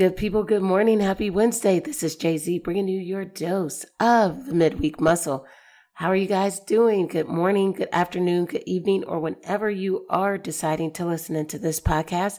good people, good morning. Happy Wednesday. This is JZ bringing you your dose of the midweek muscle. How are you guys doing? Good morning, good afternoon, good evening, or whenever you are deciding to listen into this podcast.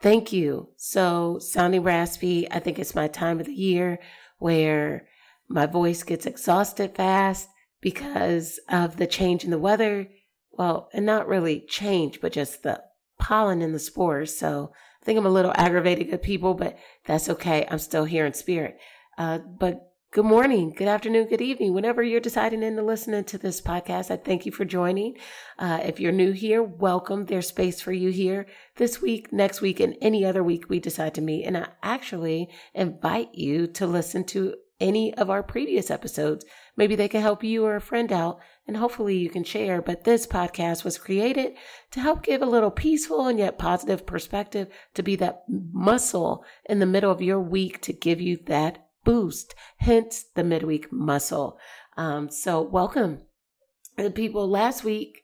Thank you. So, sounding raspy, I think it's my time of the year where my voice gets exhausted fast because of the change in the weather. Well, and not really change, but just the pollen and the spores. So, I think I'm a little aggravated good people, but that's okay. I'm still here in spirit. Uh, but good morning, good afternoon, good evening. Whenever you're deciding into listening to this podcast, I thank you for joining. Uh, if you're new here, welcome. There's space for you here this week, next week, and any other week we decide to meet. And I actually invite you to listen to any of our previous episodes. Maybe they can help you or a friend out and hopefully you can share. But this podcast was created to help give a little peaceful and yet positive perspective to be that muscle in the middle of your week to give you that boost, hence the midweek muscle. Um, so welcome the people last week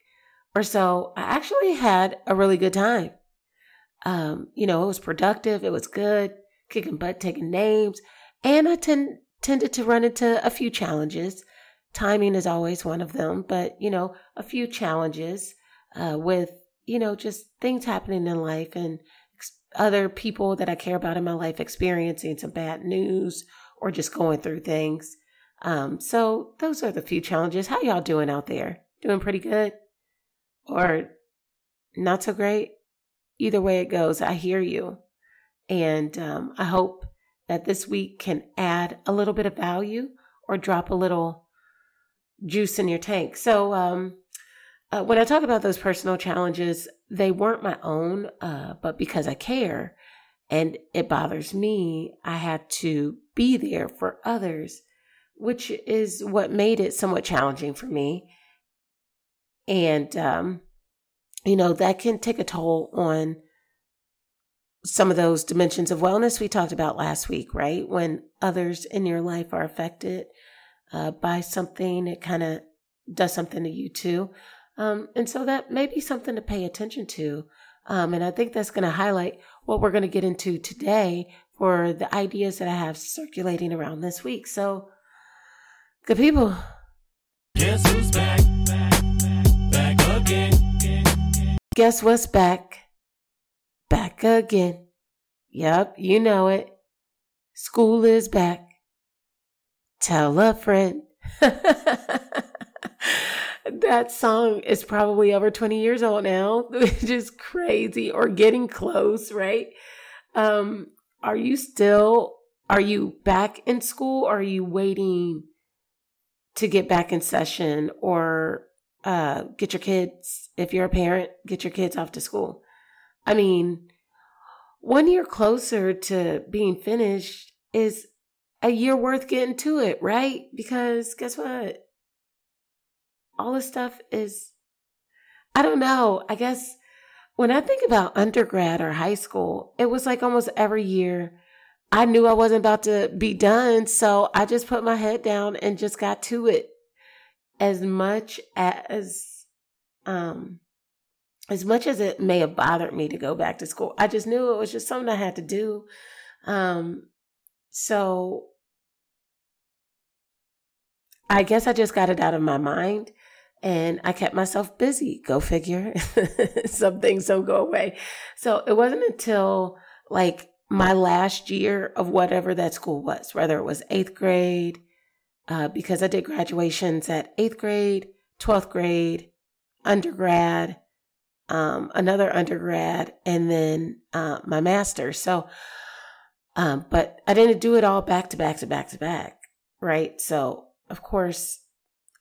or so. I actually had a really good time. Um, you know, it was productive. It was good, kicking butt, taking names. And I tend, tended to run into a few challenges. Timing is always one of them, but you know, a few challenges uh, with you know just things happening in life and ex- other people that I care about in my life experiencing some bad news or just going through things. Um, so those are the few challenges. How y'all doing out there? Doing pretty good, or not so great? Either way it goes, I hear you, and um, I hope that this week can add a little bit of value or drop a little juice in your tank. So, um, uh, when I talk about those personal challenges, they weren't my own, uh, but because I care and it bothers me, I had to be there for others, which is what made it somewhat challenging for me. And, um, you know, that can take a toll on some of those dimensions of wellness we talked about last week, right? When others in your life are affected uh, by something, it kind of does something to you too. Um, and so that may be something to pay attention to. Um, and I think that's going to highlight what we're going to get into today for the ideas that I have circulating around this week. So, good people. Guess who's back? Back, back again. Guess what's back? Back again. Yep, you know it. School is back. Tell a friend. that song is probably over 20 years old now, which is crazy or getting close, right? Um, are you still, are you back in school or are you waiting to get back in session or uh, get your kids, if you're a parent, get your kids off to school? I mean, one year closer to being finished is a year worth getting to it, right? Because guess what? All this stuff is, I don't know. I guess when I think about undergrad or high school, it was like almost every year I knew I wasn't about to be done. So I just put my head down and just got to it as much as, um, as much as it may have bothered me to go back to school, I just knew it was just something I had to do. Um, so I guess I just got it out of my mind and I kept myself busy. Go figure. Some things don't go away. So it wasn't until like my last year of whatever that school was, whether it was eighth grade, uh, because I did graduations at eighth grade, 12th grade, undergrad, um, another undergrad, and then uh, my master's. So, um, but I didn't do it all back to back to back to back, right? So, of course,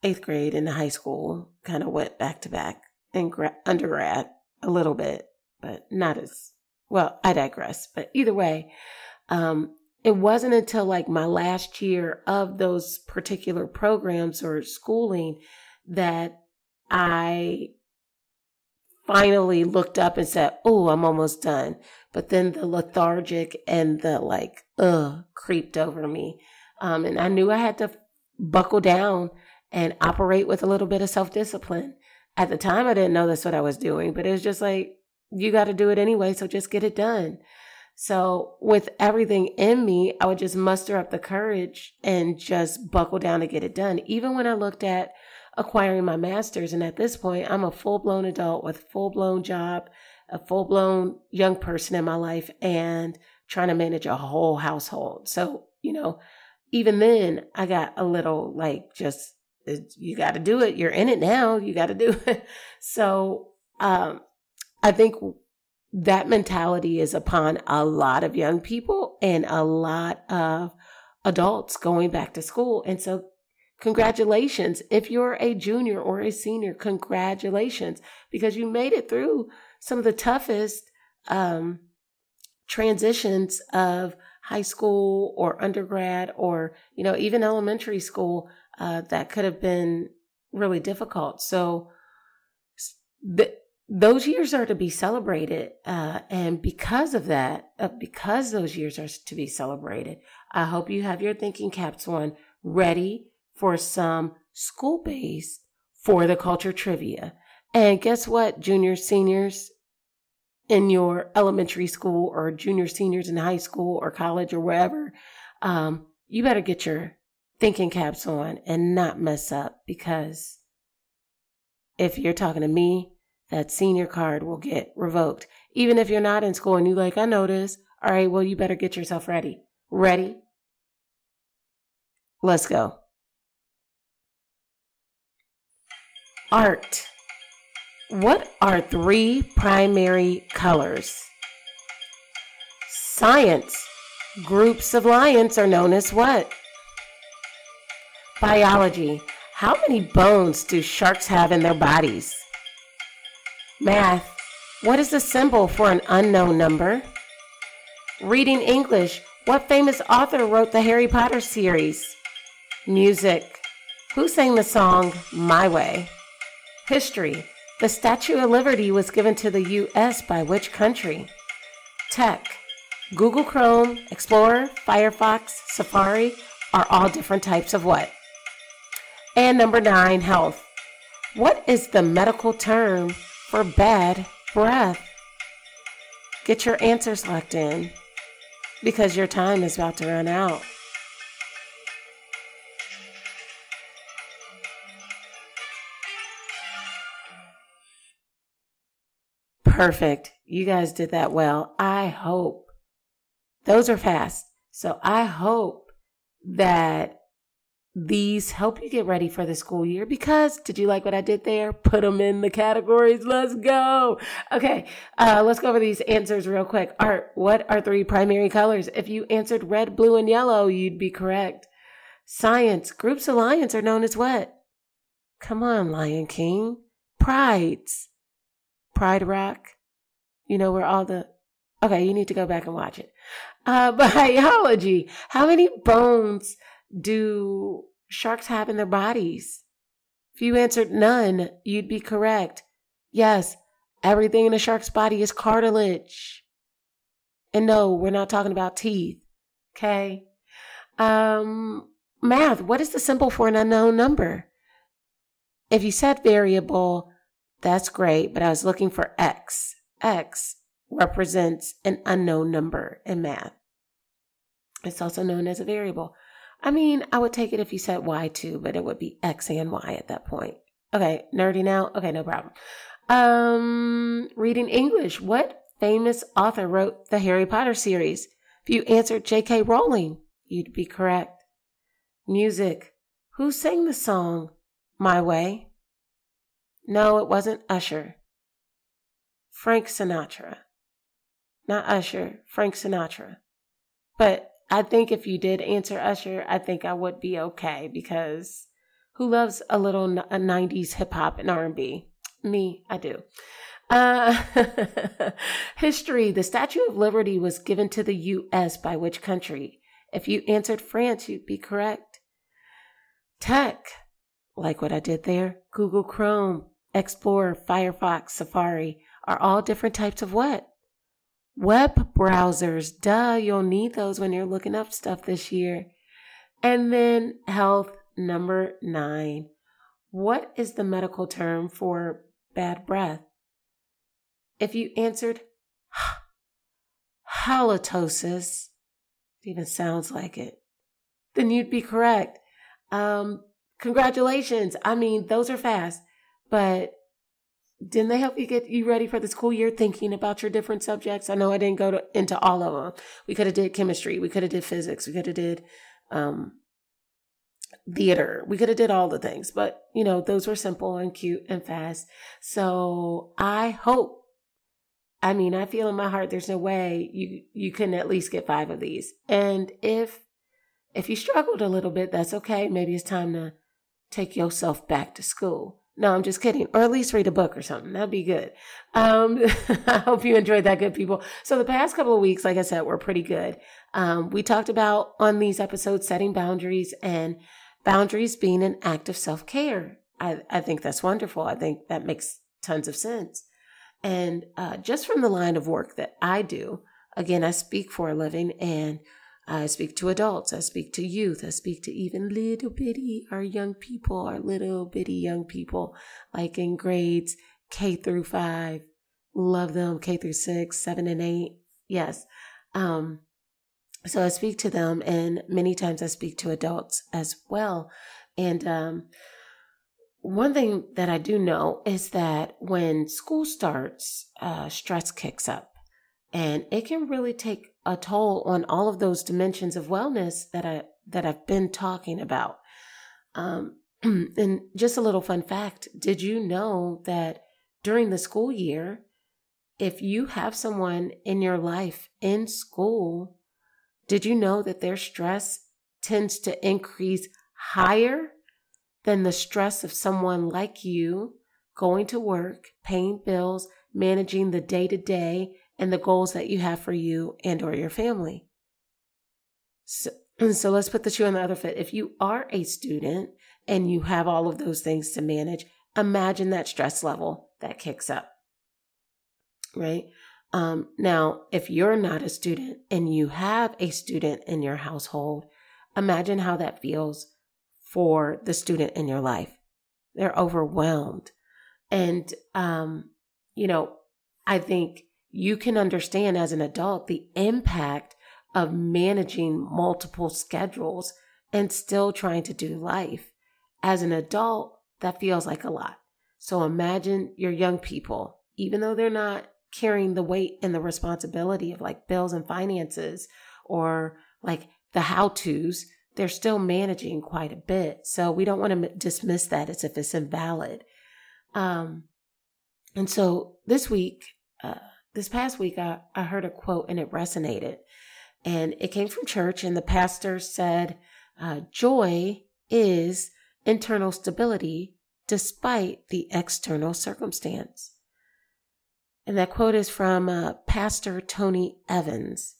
eighth grade and high school kind of went back to back, and gra- undergrad a little bit, but not as well. I digress. But either way, um, it wasn't until like my last year of those particular programs or schooling that I finally looked up and said, Oh, I'm almost done. But then the lethargic and the like, ugh, creeped over me. Um, and I knew I had to buckle down and operate with a little bit of self discipline. At the time, I didn't know that's what I was doing, but it was just like, you got to do it anyway, so just get it done. So, with everything in me, I would just muster up the courage and just buckle down to get it done. Even when I looked at acquiring my master's, and at this point, I'm a full blown adult with full blown job, a full blown young person in my life, and trying to manage a whole household. So, you know, even then, I got a little like just you got to do it. You're in it now. You got to do it. So, um, I think that mentality is upon a lot of young people and a lot of adults going back to school. And so, congratulations. If you're a junior or a senior, congratulations because you made it through some of the toughest um, transitions of high school or undergrad or, you know, even elementary school uh, that could have been really difficult. So, th- those years are to be celebrated. Uh, and because of that, uh, because those years are to be celebrated, I hope you have your thinking caps on ready for some school based for the culture trivia. And guess what, juniors, seniors in your elementary school or junior seniors in high school or college or wherever, um, you better get your thinking caps on and not mess up because if you're talking to me, that senior card will get revoked. Even if you're not in school and you like, I know this. All right, well, you better get yourself ready. Ready? Let's go. Art. What are three primary colors? Science. Groups of lions are known as what? Biology. How many bones do sharks have in their bodies? Math. What is the symbol for an unknown number? Reading English. What famous author wrote the Harry Potter series? Music. Who sang the song My Way? History. The Statue of Liberty was given to the U.S. by which country? Tech. Google Chrome, Explorer, Firefox, Safari are all different types of what? And number nine, health. What is the medical term for bad breath. Get your answers locked in because your time is about to run out. Perfect. You guys did that well. I hope those are fast. So I hope that these help you get ready for the school year because did you like what I did there? Put them in the categories. Let's go. Okay. Uh, let's go over these answers real quick. Art, what are three primary colors? If you answered red, blue, and yellow, you'd be correct. Science, groups of lions are known as what? Come on, Lion King. Prides. Pride Rock. You know where all the, okay, you need to go back and watch it. Uh, biology. How many bones do sharks have in their bodies? If you answered none, you'd be correct. Yes, everything in a shark's body is cartilage. And no, we're not talking about teeth. Okay. Um, math. What is the symbol for an unknown number? If you said variable, that's great, but I was looking for X. X represents an unknown number in math. It's also known as a variable. I mean, I would take it if you said Y too, but it would be X and Y at that point. Okay, nerdy now? Okay, no problem. Um, reading English. What famous author wrote the Harry Potter series? If you answered J.K. Rowling, you'd be correct. Music. Who sang the song My Way? No, it wasn't Usher. Frank Sinatra. Not Usher, Frank Sinatra. But I think if you did answer Usher, I think I would be okay because who loves a little 90s hip hop and R&B? Me, I do. Uh, history. The Statue of Liberty was given to the U.S. by which country? If you answered France, you'd be correct. Tech. Like what I did there. Google Chrome, Explorer, Firefox, Safari are all different types of what? Web browsers, duh, you'll need those when you're looking up stuff this year. And then health number nine. What is the medical term for bad breath? If you answered halitosis, it even sounds like it, then you'd be correct. Um, congratulations. I mean, those are fast, but didn't they help you get you ready for the school year thinking about your different subjects? I know I didn't go to, into all of them. We could have did chemistry. We could have did physics. We could have did, um, theater. We could have did all the things, but you know, those were simple and cute and fast. So I hope I mean, I feel in my heart there's no way you you can at least get 5 of these. And if if you struggled a little bit, that's okay. Maybe it's time to take yourself back to school. No, I'm just kidding. Or at least read a book or something. That'd be good. Um, I hope you enjoyed that, good people. So the past couple of weeks, like I said, were pretty good. Um, we talked about on these episodes setting boundaries and boundaries being an act of self care. I, I think that's wonderful. I think that makes tons of sense. And uh, just from the line of work that I do, again, I speak for a living and I speak to adults, I speak to youth, I speak to even little bitty, our young people, our little bitty young people, like in grades K through five. Love them, K through six, seven, and eight. Yes. Um, so I speak to them, and many times I speak to adults as well. And um, one thing that I do know is that when school starts, uh, stress kicks up, and it can really take a toll on all of those dimensions of wellness that I that I've been talking about. Um, and just a little fun fact: Did you know that during the school year, if you have someone in your life in school did you know that their stress tends to increase higher than the stress of someone like you going to work, paying bills, managing the day to day and the goals that you have for you and or your family? So, so let's put the shoe on the other foot. If you are a student and you have all of those things to manage, imagine that stress level that kicks up. Right? Um, now, if you're not a student and you have a student in your household, imagine how that feels for the student in your life. They're overwhelmed. And, um, you know, I think you can understand as an adult the impact of managing multiple schedules and still trying to do life. As an adult, that feels like a lot. So imagine your young people, even though they're not carrying the weight and the responsibility of like bills and finances or like the how to's, they're still managing quite a bit. So we don't want to dismiss that as if it's invalid. Um, and so this week, uh, this past week, I, I heard a quote and it resonated. And it came from church, and the pastor said, uh, Joy is internal stability despite the external circumstance. And that quote is from uh, Pastor Tony Evans.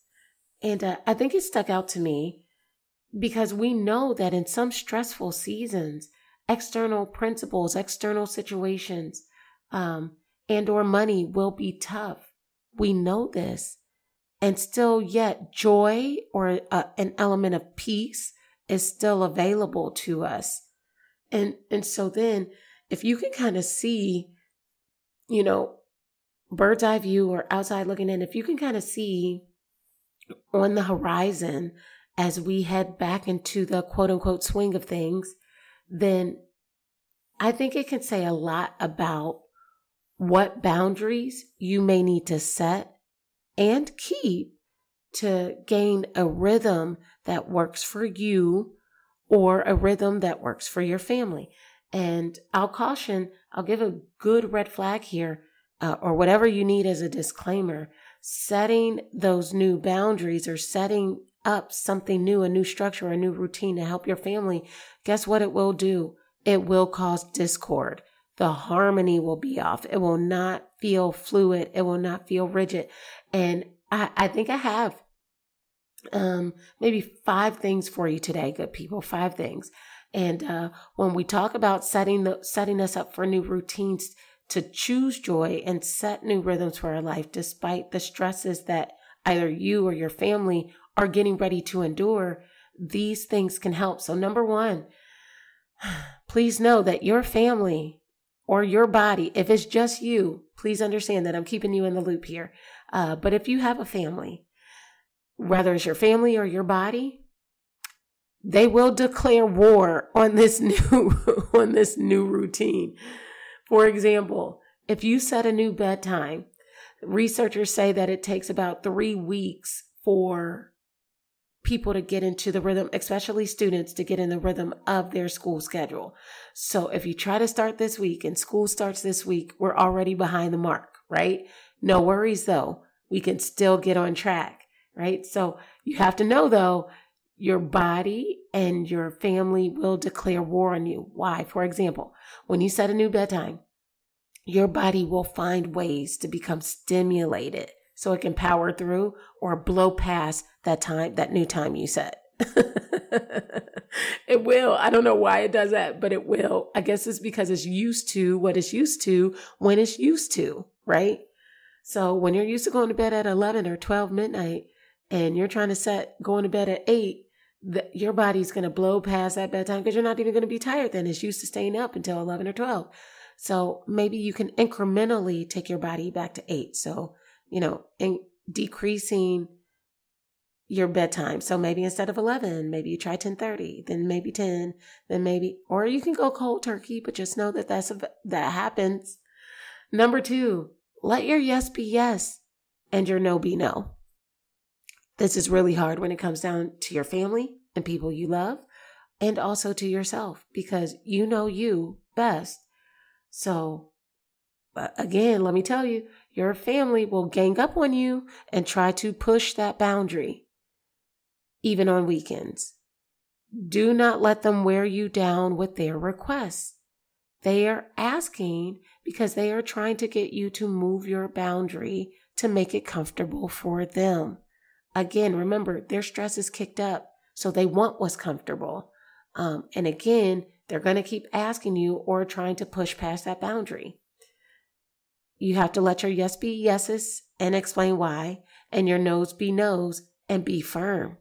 And uh, I think it stuck out to me because we know that in some stressful seasons, external principles, external situations, um, and or money will be tough. We know this. And still yet joy or uh, an element of peace is still available to us. And, and so then if you can kind of see, you know, bird's eye view or outside looking in, if you can kind of see on the horizon as we head back into the quote unquote swing of things, then I think it can say a lot about what boundaries you may need to set and keep to gain a rhythm that works for you or a rhythm that works for your family. And I'll caution, I'll give a good red flag here uh, or whatever you need as a disclaimer, setting those new boundaries or setting up something new, a new structure, a new routine to help your family, guess what it will do? It will cause discord. The harmony will be off. It will not feel fluid. It will not feel rigid. And I, I think I have um, maybe five things for you today, good people. Five things. And uh, when we talk about setting the setting us up for new routines, to choose joy and set new rhythms for our life despite the stresses that either you or your family are getting ready to endure, these things can help. So, number one, please know that your family or your body, if it's just you, please understand that I'm keeping you in the loop here. Uh, but if you have a family, whether it's your family or your body, they will declare war on this new on this new routine. For example, if you set a new bedtime, researchers say that it takes about 3 weeks for people to get into the rhythm, especially students to get in the rhythm of their school schedule. So if you try to start this week and school starts this week, we're already behind the mark, right? No worries though. We can still get on track, right? So you have to know though, your body and your family will declare war on you. Why? For example, when you set a new bedtime, your body will find ways to become stimulated so it can power through or blow past that time, that new time you set. it will. I don't know why it does that, but it will. I guess it's because it's used to what it's used to when it's used to, right? So when you're used to going to bed at 11 or 12 midnight and you're trying to set going to bed at 8, the, your body's going to blow past that bedtime because you're not even going to be tired then. It's used to staying up until 11 or 12. So maybe you can incrementally take your body back to 8. So you know, in decreasing your bedtime. So maybe instead of 11, maybe you try 1030, then maybe 10, then maybe, or you can go cold turkey, but just know that that's, a, that happens. Number two, let your yes be yes and your no be no. This is really hard when it comes down to your family and people you love and also to yourself because you know you best. So uh, again, let me tell you, your family will gang up on you and try to push that boundary, even on weekends. Do not let them wear you down with their requests. They are asking because they are trying to get you to move your boundary to make it comfortable for them. Again, remember, their stress is kicked up, so they want what's comfortable. Um, and again, they're going to keep asking you or trying to push past that boundary. You have to let your yes be yeses and explain why, and your no's be no's and be firm.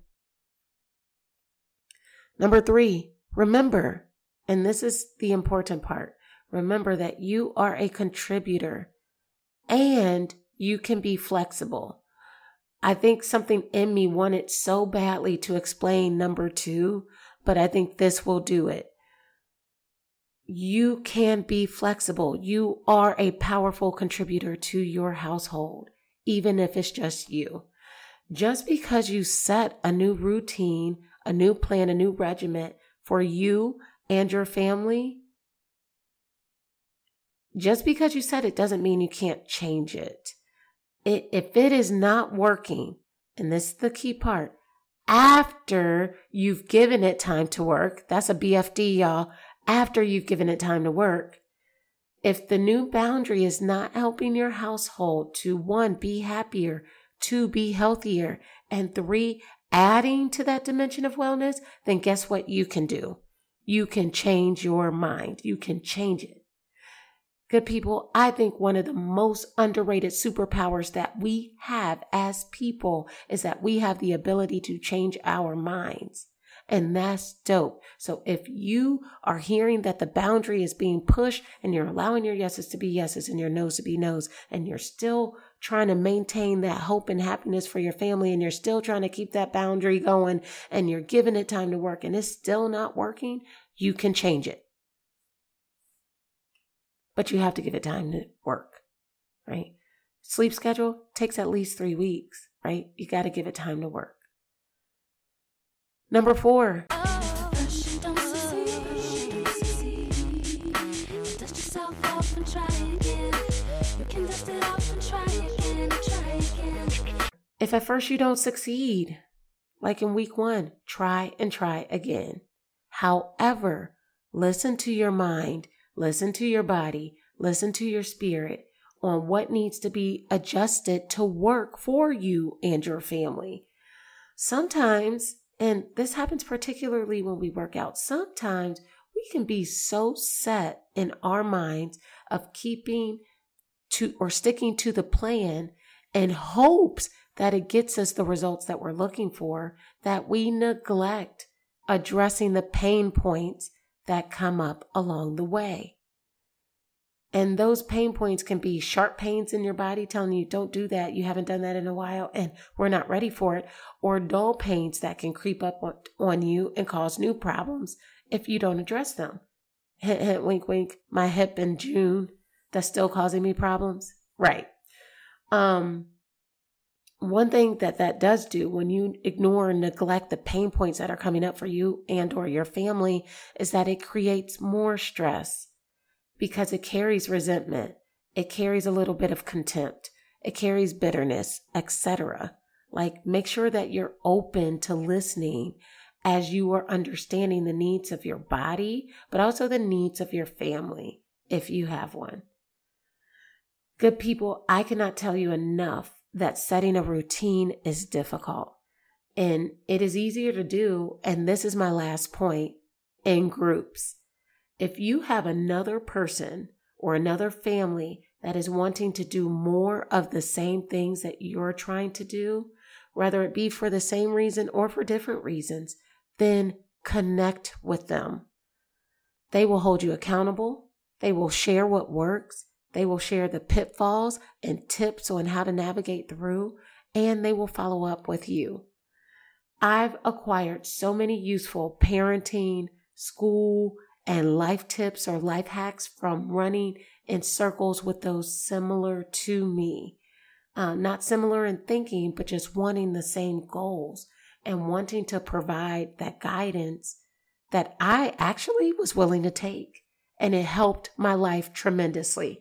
Number three, remember, and this is the important part remember that you are a contributor and you can be flexible. I think something in me wanted so badly to explain number two, but I think this will do it you can be flexible. You are a powerful contributor to your household, even if it's just you. Just because you set a new routine, a new plan, a new regiment for you and your family, just because you said it doesn't mean you can't change it. it if it is not working, and this is the key part, after you've given it time to work, that's a BFD, y'all after you've given it time to work. If the new boundary is not helping your household to one, be happier, two, be healthier, and three, adding to that dimension of wellness, then guess what you can do? You can change your mind. You can change it. Good people, I think one of the most underrated superpowers that we have as people is that we have the ability to change our minds. And that's dope. So if you are hearing that the boundary is being pushed and you're allowing your yeses to be yeses and your no's to be no's, and you're still trying to maintain that hope and happiness for your family, and you're still trying to keep that boundary going, and you're giving it time to work, and it's still not working, you can change it. But you have to give it time to work, right? Sleep schedule takes at least three weeks, right? You got to give it time to work. Number four. If at first you don't succeed, like in week one, try and try again. However, listen to your mind, listen to your body, listen to your spirit on what needs to be adjusted to work for you and your family. Sometimes and this happens particularly when we work out. Sometimes we can be so set in our minds of keeping to or sticking to the plan and hopes that it gets us the results that we're looking for that we neglect addressing the pain points that come up along the way. And those pain points can be sharp pains in your body telling you, don't do that. You haven't done that in a while and we're not ready for it. Or dull pains that can creep up on, you and cause new problems if you don't address them. Hint, hint, wink, wink. My hip in June that's still causing me problems. Right. Um, one thing that that does do when you ignore and neglect the pain points that are coming up for you and or your family is that it creates more stress because it carries resentment it carries a little bit of contempt it carries bitterness etc like make sure that you're open to listening as you are understanding the needs of your body but also the needs of your family if you have one good people i cannot tell you enough that setting a routine is difficult. And it is easier to do, and this is my last point, in groups. If you have another person or another family that is wanting to do more of the same things that you're trying to do, whether it be for the same reason or for different reasons, then connect with them. They will hold you accountable. They will share what works. They will share the pitfalls and tips on how to navigate through, and they will follow up with you. I've acquired so many useful parenting, school, and life tips or life hacks from running in circles with those similar to me. Uh, not similar in thinking, but just wanting the same goals and wanting to provide that guidance that I actually was willing to take. And it helped my life tremendously.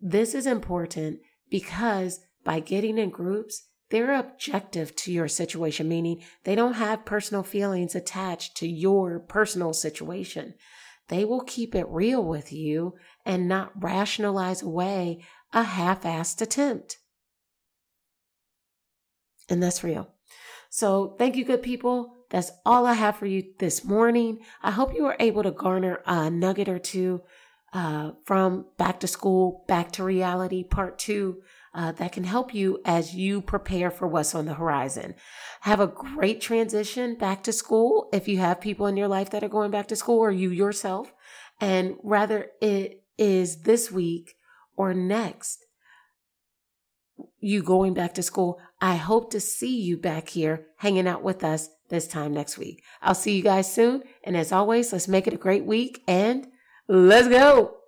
This is important because by getting in groups, they're objective to your situation, meaning they don't have personal feelings attached to your personal situation. They will keep it real with you and not rationalize away a half assed attempt. And that's real. So, thank you, good people. That's all I have for you this morning. I hope you were able to garner a nugget or two uh, from back to school, back to reality, part two, uh, that can help you as you prepare for what's on the horizon. Have a great transition back to school if you have people in your life that are going back to school or you yourself. And rather it is this week or next, you going back to school. I hope to see you back here hanging out with us this time next week. I'll see you guys soon. And as always, let's make it a great week and Let's go.